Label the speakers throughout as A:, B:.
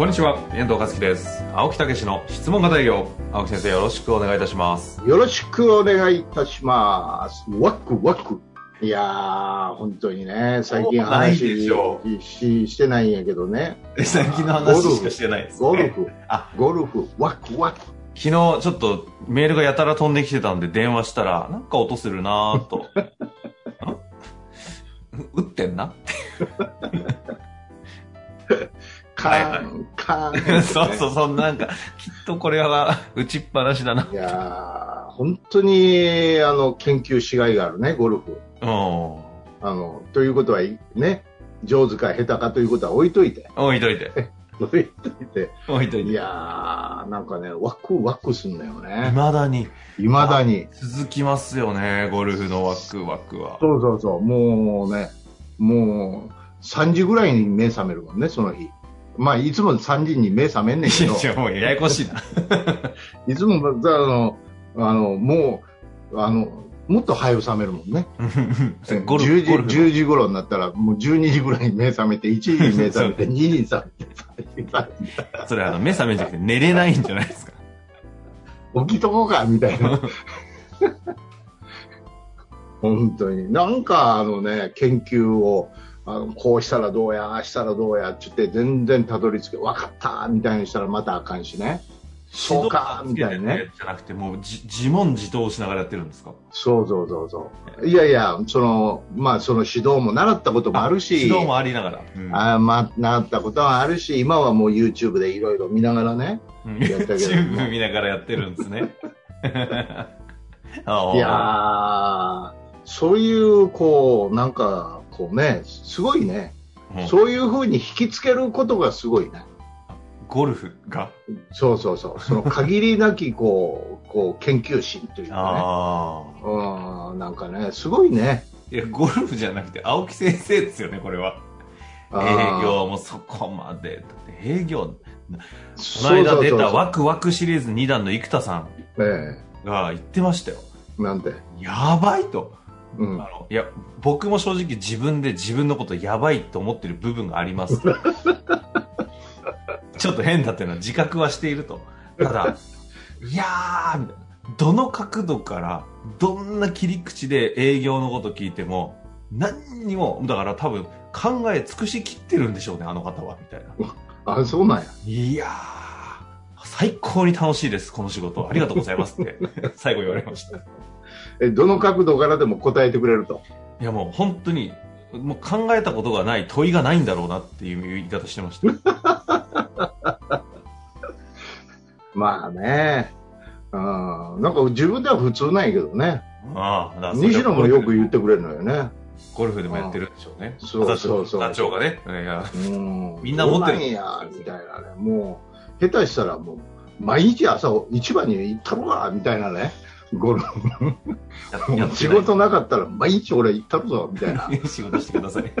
A: こんにちは、遠藤和樹です。青木武の質問型営業。青木先生、よろしくお願いいたします。
B: よろしくお願いいたします。ワクワク。いやー、本当にね、最近話
A: でしょ
B: ししてないんやけどね。
A: 最近の話しかしてないです、ね。
B: ゴルフ、
A: あ
B: ゴルフ、ワクワク。
A: 昨日ちょっとメールがやたら飛んできてたんで電話したら、なんか音するなぁと。ん？打ってんな
B: カーン、カーン。
A: そうそう、そんななんか、きっとこれは打ちっぱなしだな。
B: いやー、本当に、あの、研究しがいがあるね、ゴルフ。
A: うん。
B: あの、ということは、ね、上手か下手かということは置いといて。
A: 置いといて。
B: 置いといて。い
A: 置いといて。
B: やー、なんかね、ワクワクすんだよね。
A: 未だに
B: 未だに。
A: 続きますよね、ゴルフのワクワクは。
B: そうそうそう、もうね、もう3時ぐらいに目覚めるもんね、その日。まあ、いつも3時に目覚めんねんけど、
A: いや、もうややこしいな。
B: いつも、あの、あの、もう、あの、もっと早く覚めるもんね。
A: ゴルフ、
B: 10時
A: ゴルフ。
B: 10時頃になったら、もう12時ぐらいに目覚めて、1時に目覚めて、2時に覚めて、3時に覚めて、
A: それあの、目覚めじゃなくて寝れないんじゃないですか？
B: 起きとこうか、みたいな。本当に。なんか、あのね、研究を、あのこうしたらどうや、ああしたらどうやって言って、全然たどり着け、分かったみたいにしたらまたあかんしね。そうかみたいなね。
A: じゃなくて、もうじ自問自答しながらやってるんですか？
B: そうそうそうそう。いやいや、その、まあ、その指導も習ったこともあるし、
A: 指導もありながら。うん
B: あまあ、習ったことはあるし、今はもう YouTube でいろいろ見ながらね。
A: うん YouTube 見ながらやってるんですね。あ
B: いやー、そういう、こう、なんか、こうね、すごいね。
A: うん
B: そういうふうに引きつけることがすごいね。
A: ゴルフが？
B: そうそうそう。その限りなき、こう、こう、研究心というか
A: ああ。
B: ね。うん、なんかね、すごいね。
A: いや、ゴルフじゃなくて、青木先生ですよね、これは。営業もそこまで。だって営業、この間出たワクワクシリーズ2弾の生田さん
B: え
A: が言ってましたよ。
B: えなんて。
A: やばいと。
B: うん
A: あ。のいや、僕も正直自分で自分のことやばいと思ってる部分があります。ちょっと変だっていうのは自覚はしていると。ただ、いやー、どの角度から、どんな切り口で営業のこと聞いても、何にも、だから多分考え尽くしきってるんでしょうね、あの方は、みたいな。
B: あ、そうなんや。
A: いやー、最高に楽しいです、この仕事。ありがとうございますって、最後言われました。
B: え、どの角度からでも答えてくれると。
A: いやもう本当に、もう考えたことがない問いがないんだろうなっていう言い方してました。
B: まあね。うん。なんか自分では普通なんやけどね。
A: ああ、
B: 西野もよく言ってくれるのよね。
A: ゴルフでもやってるんでしょうね。
B: そうそうそう
A: 座長がね。いや、
B: うん
A: みんな持ってる
B: や、みたいなね。もう、下手したらもう、毎日朝一番に行ったろか、みたいなね。ゴルフ。
A: ややって
B: 仕事なかったら毎日俺行ったるぞ、みたいな。
A: 仕事してください。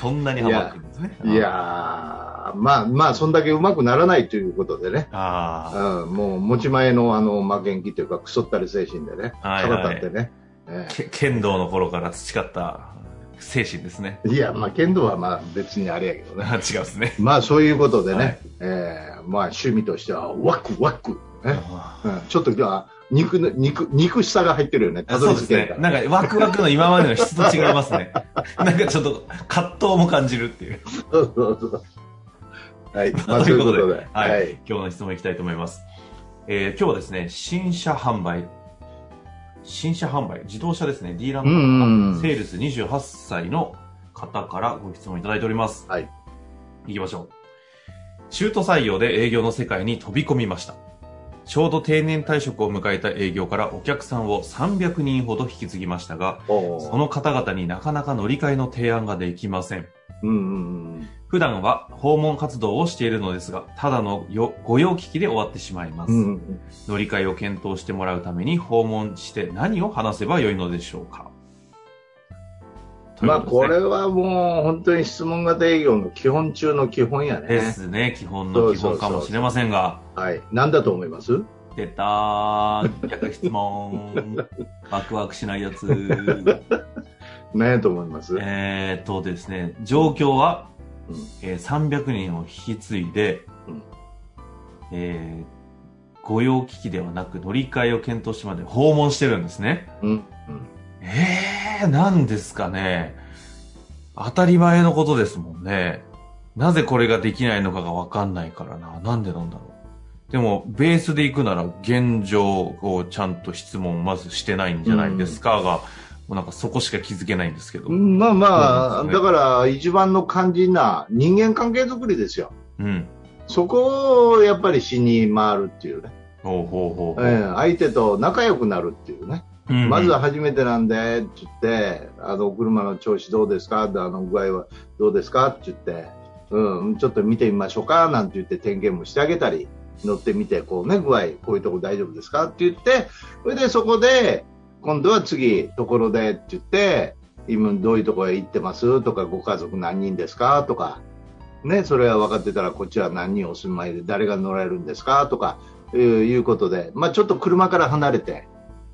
A: そんなにハマってるんですね。
B: いやー、まあまあ、そんだけうまくならないということでね。
A: ああ。
B: うん、もう持ち前のあの負けん気というか、くそったり精神でね。
A: はいはい
B: 腹立ってね。
A: 剣道の頃から培った精神ですね。
B: えいや、まあ、剣道はまあ別にあれやけどね。
A: 違うですね。
B: まあそういうことでね、
A: はい
B: えーまあ趣味としてはワクワク、ね
A: あ
B: うん、ちょっと今日は肉の肉肉しさが入ってるよね。
A: そうです。ねなんかワクワクの今までの質と違いますね。なんかちょっと葛藤も感じるっていう。
B: そうそうそう。はい、まあ
A: とい
B: うこととで、
A: はい、
B: はい、
A: 今日の質問いきたいと思います。えー今日はですね、新車販売。新車販売、自動車ですね、ディーラーのセールス28歳の方からご質問いただいております。
B: はい。
A: 行きましょう。中途採用で営業の世界に飛び込みました。ちょうど定年退職を迎えた営業からお客さんを300人ほど引き継ぎましたが、その方々になかなか乗り換えの提案ができません。
B: うんうん
A: 普段は訪問活動をしているのですが、ただのよ御用聞きで終わってしまいます。
B: うん。うんうん
A: 乗り換えを検討してもらうために訪問して何を話せばよいのでしょうか
B: まあ、これはもう本当に質問型営業の基本中の基本やね。
A: ですね。基本の基本かもしれませんが。
B: はい。何だと思います？
A: 出たー。逆質問。ワクワクしないやつ。
B: 何やと思います？
A: えーっとですね、状況は、
B: うん
A: えー300人を引き継いで、
B: うん
A: えー御用聞きではなく乗り換えを検討してまで訪問してるんですね。
B: うん。うん
A: えー、なんですかね。当たり前のことですもんね。なぜこれができないのかがわかんないからな。なんでなんだろう。でも、ベースで行くなら現状をちゃんと質問まずしてないんじゃないですかが、もうなんかそこしか気づけないんですけど。
B: まあまあ、
A: ね
B: だから一番の肝心な人間関係づくりですよ。
A: うん。
B: そこをやっぱり死に回るっていうね。
A: ほうほうほうほう。
B: ええ相手と仲良くなるっていうね。
A: うん
B: まずは初めてなんでって言って、あの、車の調子どうですか？あの具合はどうですか？って言って、うん、ちょっと見てみましょうか？なんて言って点検もしてあげたり、乗ってみて、こうね、具合、こういうとこ大丈夫ですか？って言って、それでそこで、今度は次、ところでって言って、今どういうところへ行ってます？とか、ご家族何人ですか？とか、ね、それは分かってたら、こっちは何人お住まいで誰が乗られるんですか？とか、いういうことで、まあちょっと車から離れて、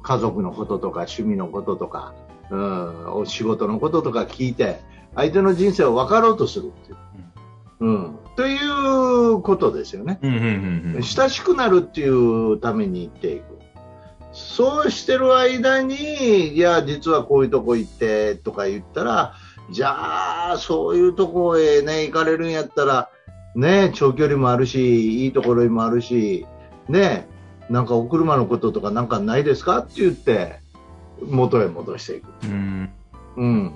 B: 家族のこととか趣味のこととか、うん、お仕事のこととか聞いて、相手の人生を分かろうとするっていう。うん。ということですよね。
A: うんうんうんうん。
B: 親しくなるっていうために行っていく。そうしてる間に、いや、実はこういうとこ行ってとか言ったら、じゃあ、そういうとこへね、行かれるんやったら、ね、長距離もあるし、いいところにもあるし、ね、なんかお車のこととかなんかないですか？って言って、元へ戻していく。
A: うん。
B: うん。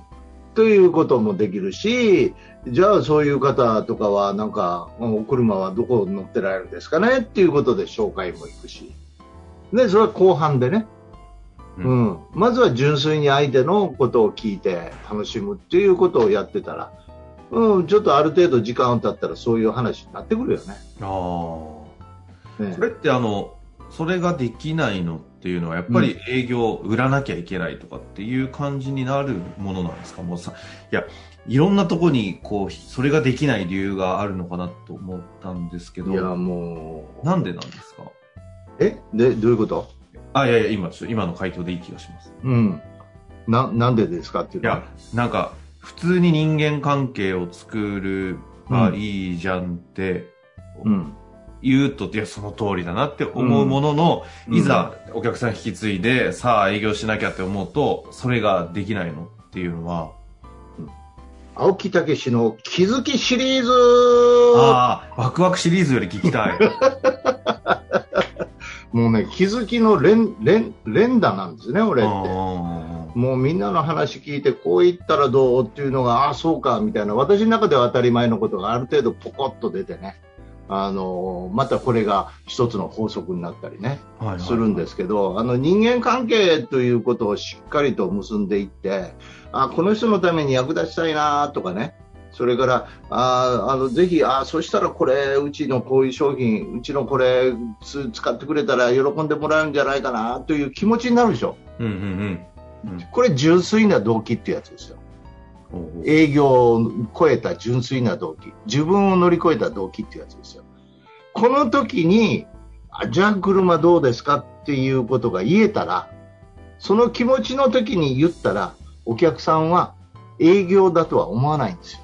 B: ということもできるし、じゃあそういう方とかは、なんか、お車はどこ乗ってられるんですかね？っていうことで紹介も行くし。で、それは後半でね。
A: う
B: うんん。まずは純粋に相手のことを聞いて楽しむっていうことをやってたら、うん、ちょっとある程度時間を経ったらそういう話になってくるよね。
A: ああ。
B: ね
A: これってあの、それができないのっていうのは、やっぱり営業を売らなきゃいけないとかっていう感じになるものなんですか？もうさ、いや、いろんなとこに、こう、それができない理由があるのかなと思ったんですけど、
B: いや、もう。
A: なんでなんですか？
B: え？で、どういうこと？
A: あ、いやいや、今、ちょっと今の回答でいい気がします。
B: うん。な、なんでですかっていう
A: いや、なんか、普通に人間関係を作るばいいじゃんって、
B: うん。
A: 言うと、いや、その通りだなって思うものの、
B: うん。
A: いざお客さん引き継いで、さあ営業しなきゃって思うと、それができないのっていうのは、
B: 青木武史の気づきシリーズ。
A: ああ、ワクワクシリーズより聞きたい。
B: もうね、気づきの連、連、連打なんですね、俺って。
A: うん
B: もうみんなの話聞いて、こう言ったらどうっていうのが、ああ、そうか、みたいな、私の中では当たり前のことがある程度ポコッと出てね、あのまたこれが一つの法則になったりね、するんですけど、あの人間関係ということをしっかりと結んでいって、あこの人のために役立ちたいなとかね、それから、ああのぜひ、あそしたらこれ、うちのこういう商品、うちのこれつ使ってくれたら喜んでもらえるんじゃないかなという気持ちになるでしょ。
A: うんうんうん。
B: これ純粋な動機ってやつですよ。営業を超えた純粋な動機。自分を乗り越えた動機ってやつですよ。この時に、あじゃあ車どうですかっていうことが言えたら、その気持ちの時に言ったら、お客さんは営業だとは思わないんですよ。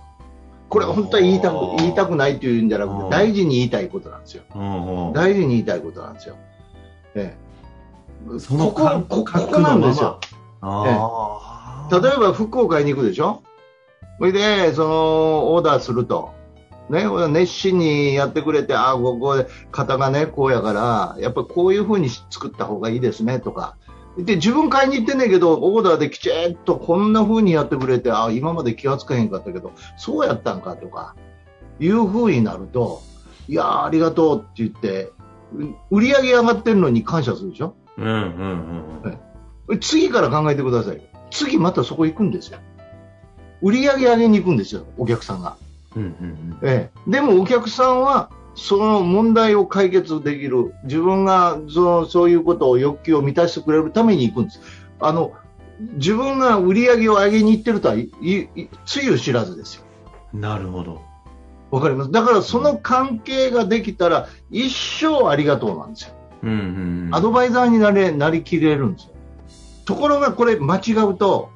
B: これ本当は言いたく言いたくないというんじゃなく
A: うん
B: て、大事に言いたいことなんですよ。大事に言いたいことなんですよ。ええ、
A: その
B: ここ
A: 感
B: ここ
A: 覚
B: なんですよ。
A: ああ。
B: 例えば服を買いに行くでしょ？それで、その、オーダーすると。ね、熱心にやってくれて、あ、ここで型がね、こうやから、やっぱりこういう風に作った方がいいですね、とか。で、自分買いに行ってんねんけど、オーダーできちっとこんな風にやってくれて、あ、今まで気がつかへんかったけど、そうやったんかとか、いう風になると、いやーありがとうって言って、う売り上げ上がってるのに感謝するでしょ？
A: うんうんうんうん。
B: 次から考えてくださいよ。次またそこ行くんですよ。売り上げ上げに行くんですよ、お客さんが。
A: うんうん
B: ええ、でもお客さんはその問題を解決できる自分がそのそういうことを欲求を満たしてくれるために行くんですあの自分が売り上げを上げに行ってるとはいつゆ知らずですよ
A: うん。なるほど。
B: わかります？だからその関係ができたら一生ありがとうなんですよ
A: うんうんうん。
B: アドバイザーになれなりきれるんですよところがこれ間違うと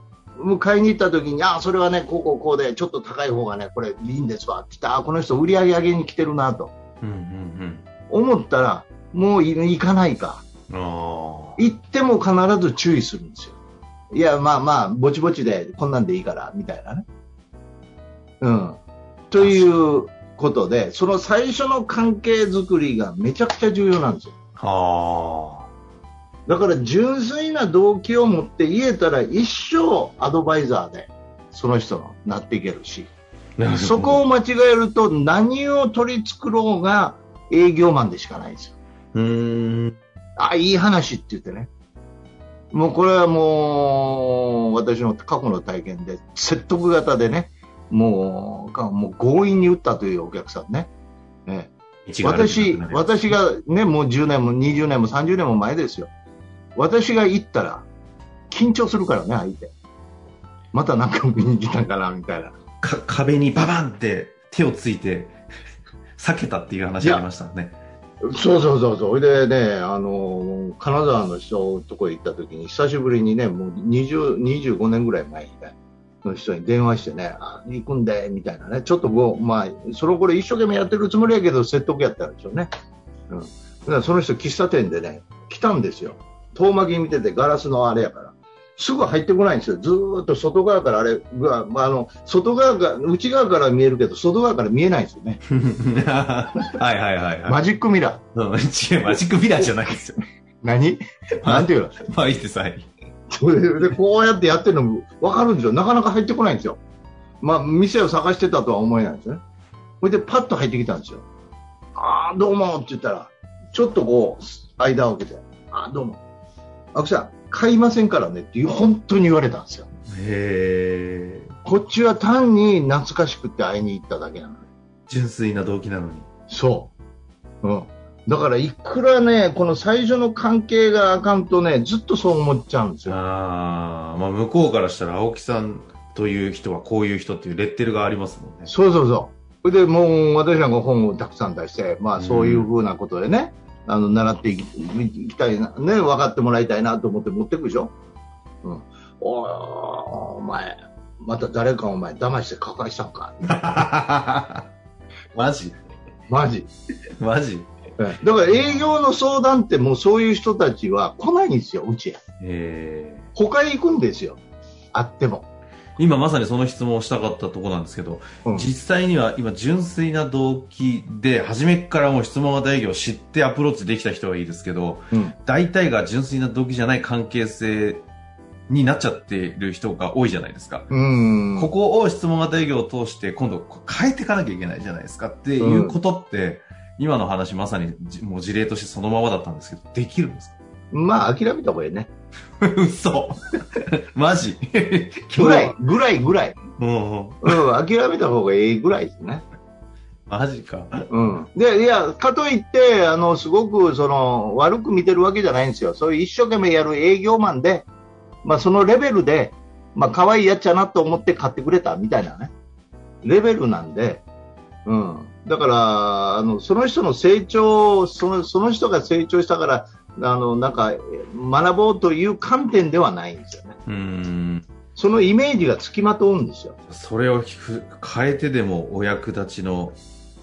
B: 買いに行った時にあそれはねこうこうこうでちょっと高い方がねこれいいんですわって言ったあこの人売り上げ上げに来てるなと
A: うんうん
B: 思ったら、もうい行かないか。行っても必ず注意するんですよ。いや、まあまあ、ぼちぼちで、こんなんでいいから、みたいなね。うん。ということで、その最初の関係づくりがめちゃくちゃ重要なんですよ。
A: あ。は
B: だから純粋な動機を持って言えたら一生アドバイザーでその人のなっていけるし、
A: あ。
B: そこを間違えると何を取り繕うが営業マンでしかないんですよ。
A: うーん。
B: あ、いい話って言ってね。もうこれはもう、私の過去の体験で、説得型でね、もう、かもう強引に打ったというお客さんね。ええ私、私がね、もう10年も20年も30年も前ですよ。私が行ったら、緊張するからね、相手。またなんか見に来たんかな、みたいな。
A: か壁にババンって手をついて避けたっていう話ありましたね。
B: そうそうそうそう。でね、あの、金沢の人のとこ行った時に、久しぶりにね、もう20、25年ぐらい前にね、の人に電話してね、あ行くんで、みたいなね、ちょっとこう、まあ、その頃一生懸命やってるつもりやけど、説得やったんでしょうね。うん。だからその人、喫茶店でね、来たんですよ。遠巻き見てて、ガラスのあれやから。すぐ入ってこないんですよ。ずーっと外側からあれが、まあ、あの、外側が、内側から見えるけど、外側から見えないんですよね。
A: はいはいはいはい。
B: マジックミラー。
A: うん、違う、マジックミラーじゃないですよ。
B: 何？なんていうの？
A: まあいいです、はい。
B: それで、こうやってやってるの分かるんですよ。なかなか入ってこないんですよ。まあ、店を探してたとは思えないんですね。それで、パッと入ってきたんですよ。ああ、どうもって言ったら、ちょっとこう、間を空けて、ああ、どうも。青木さん、買いませんからねっていう、本当に言われたんですよ。
A: へえ。
B: こっちは単に懐かしくて会いに行っただけなのに。
A: 純粋な動機なのに。
B: そう。うん。だから、いくらね、この最初の関係があかんとね、ずっとそう思っちゃうんですよ。
A: ああ、まあ向こうからしたら青木さんという人はこういう人っていうレッテルがありますもんね。
B: そうそうそう。それでもう私なんか本をたくさん出して、まあそういうふうなことでね、あの、習っていきたいな、ね、分かってもらいたいなと思って持ってくでしょ？うん。おいお前、また誰かお前騙して書かしたんか？
A: マジ？
B: マジ。
A: マジ？
B: えだから営業の相談ってもうそういう人たちは来ないんですよ、うちへ。
A: え
B: 他へ行くんですよ。あっても。
A: ー今まさにその質問をしたかったところなんですけど、
B: うん
A: 実際には今純粋な動機で初めからもう質問型営業を知ってアプローチできた人はいいですけど、
B: うん。
A: 大体が純粋な動機じゃない関係性になっちゃっている人が多いじゃないですか。
B: うん。
A: ここを質問型営業を通して今度変えていかなきゃいけないじゃないですかっていうことって、今の話まさにじもう事例としてそのままだったんですけど、できるんですか？
B: まあ諦めた方がいいね。
A: 嘘マジ？
B: ぐらい、ぐらいぐらい。
A: うん
B: 諦めた方がいいぐらいですね。
A: マジか。
B: うん。で、いや、かといって、あの、すごく、その、悪く見てるわけじゃないんですよ。そういう一生懸命やる営業マンで、まあ、そのレベルで、まあ、可愛いやっちゃなと思って買ってくれたみたいなね、レベルなんで、うん。だから、あの、その人の成長、その、その人が成長したから、あの、なんか、学ぼうという観点ではないんですよね。
A: うーん。
B: そのイメージがつきまとうんですよ。
A: それをふ変えてでもお役立ちの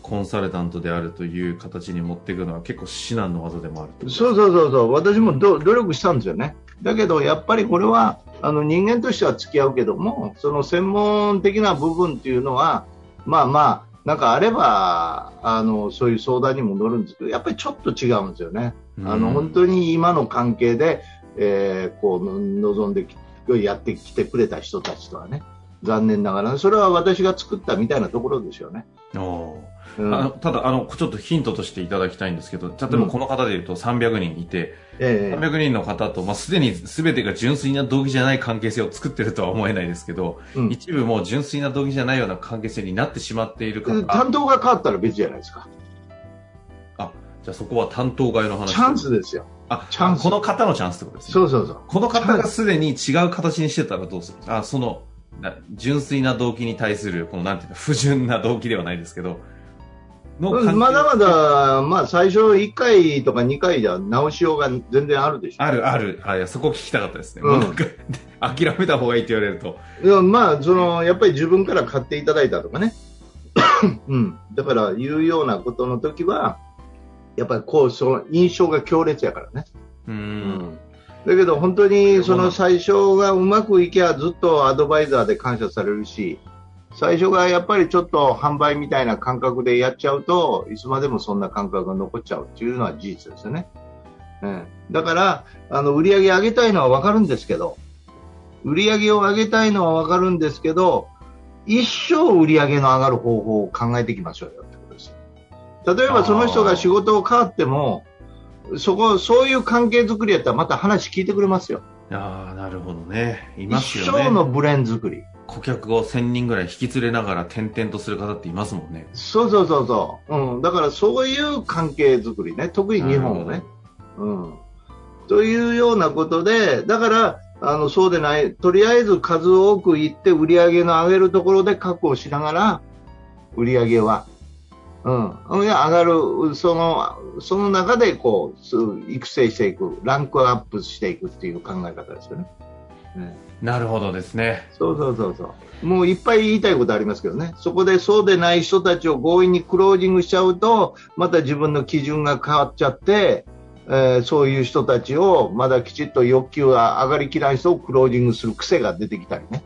A: コンサルタントであるという形に持っていくのは結構至難の技でもあると。
B: そうそうそうそう、私もど努力したんですよね。だけど、やっぱりこれはあの人間としては付き合うけども、その専門的な部分っていうのは、まあまあ、なんかあればあのそういう相談にも乗るんですけど、やっぱりちょっと違うんですよね。あの本当に今の関係で、えーこう望んできやってきてくれた人たちとはね、残念ながら、それは私が作ったみたいなところですよね。
A: あのただあの、ちょっとヒントとしていただきたいんですけど、例えばこの方で言うと300人いて、
B: ええ
A: 300人の方と、まあ、すでに全てが純粋な動機じゃない関係性を作ってるとは思えないですけど、
B: うん
A: 一部もう純粋な動機じゃないような関係性になってしまっている方、
B: 担当が変わったら別じゃないですか。
A: あ、じゃあそこは担当外の話。
B: チャンスですよ。
A: あ、
B: チャンス
A: この方のチャンスってことですね。
B: そうそうそう。
A: この方がすでに違う形にしてたらどうする？あ、その、な純粋な動機に対する、このなんていうの、不純な動機ではないですけど、
B: まだまだ、まあ最初1回とか2回じゃ直しようが全然あるでしょ。
A: あるある。あ、そこ聞きたかったですね。
B: うん
A: 諦めた方がいいって言われると。
B: いやまあその、やっぱり自分から買っていただいたとかね。うん。だから言うようなことの時は、やっぱりこう、その印象が強烈やからね。
A: うーん。
B: だけど本当にその最初がうまくいけばずっとアドバイザーで感謝されるし、最初がやっぱりちょっと販売みたいな感覚でやっちゃうといつまでもそんな感覚が残っちゃうっていうのは事実ですよね。うん、だからあの売り上げ上げたいのは分かるんですけど、売り上げを上げたいのは分かるんですけど、一生売り上げの上がる方法を考えていきましょうよってことですよ。例えばその人が仕事を変わっても、そこ、そういう関係づくりやったらまた話聞いてくれますよ。
A: ああ、なるほどね。います
B: 一
A: よね。
B: 生のブレン作り。
A: 顧客を1000人ぐらい引き連れながら転々とする方っていますもんね。
B: そうそうそうそう。うん。だからそういう関係づくりね。特に日本はね。うん。というようなことで、だから、あの、そうでない、とりあえず数多く行って売り上げの上げるところで確保しながら、売り上げは、うん。上がる、その、その中でこう、す育成していく、ランクアップしていくっていう考え方ですよね。うん
A: なるほどですね。
B: そうそうそうそう。もういっぱい言いたいことありますけどね。そこでそうでない人たちを強引にクロージングしちゃうと、また自分の基準が変わっちゃって、えーそういう人たちをまだきちっと欲求が上がりきらない人をクロージングする癖が出てきたりね。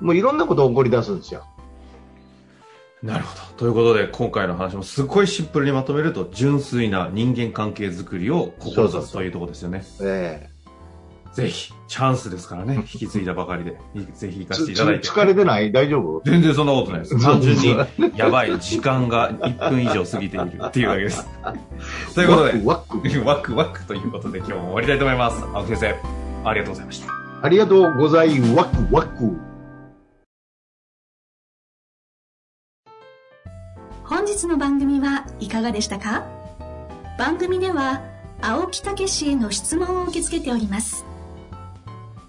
B: もういろんなこと起こり出すんですよ。
A: なるほど。ということで、今回の話もすごいシンプルにまとめると、純粋な人間関係づくりを
B: そうそうそう
A: 志すというところですよね。
B: え
A: ぜひ、チャンスですからね、引き継いだばかりで、いぜひ行
B: え
A: かせていただいて。
B: つ疲れてない？大丈夫？
A: 全然そんなことないです。単純に、やばい、時間が1分以上過ぎているっていうだけです。ということで、
B: ワクワク
A: ワクワクということで今日も終わりたいと思います。青木先生、ありがとうございました。
B: ありがとうございワクワク。
C: 本日の番組はいかがでしたか？番組では青木武氏への質問を受け付けております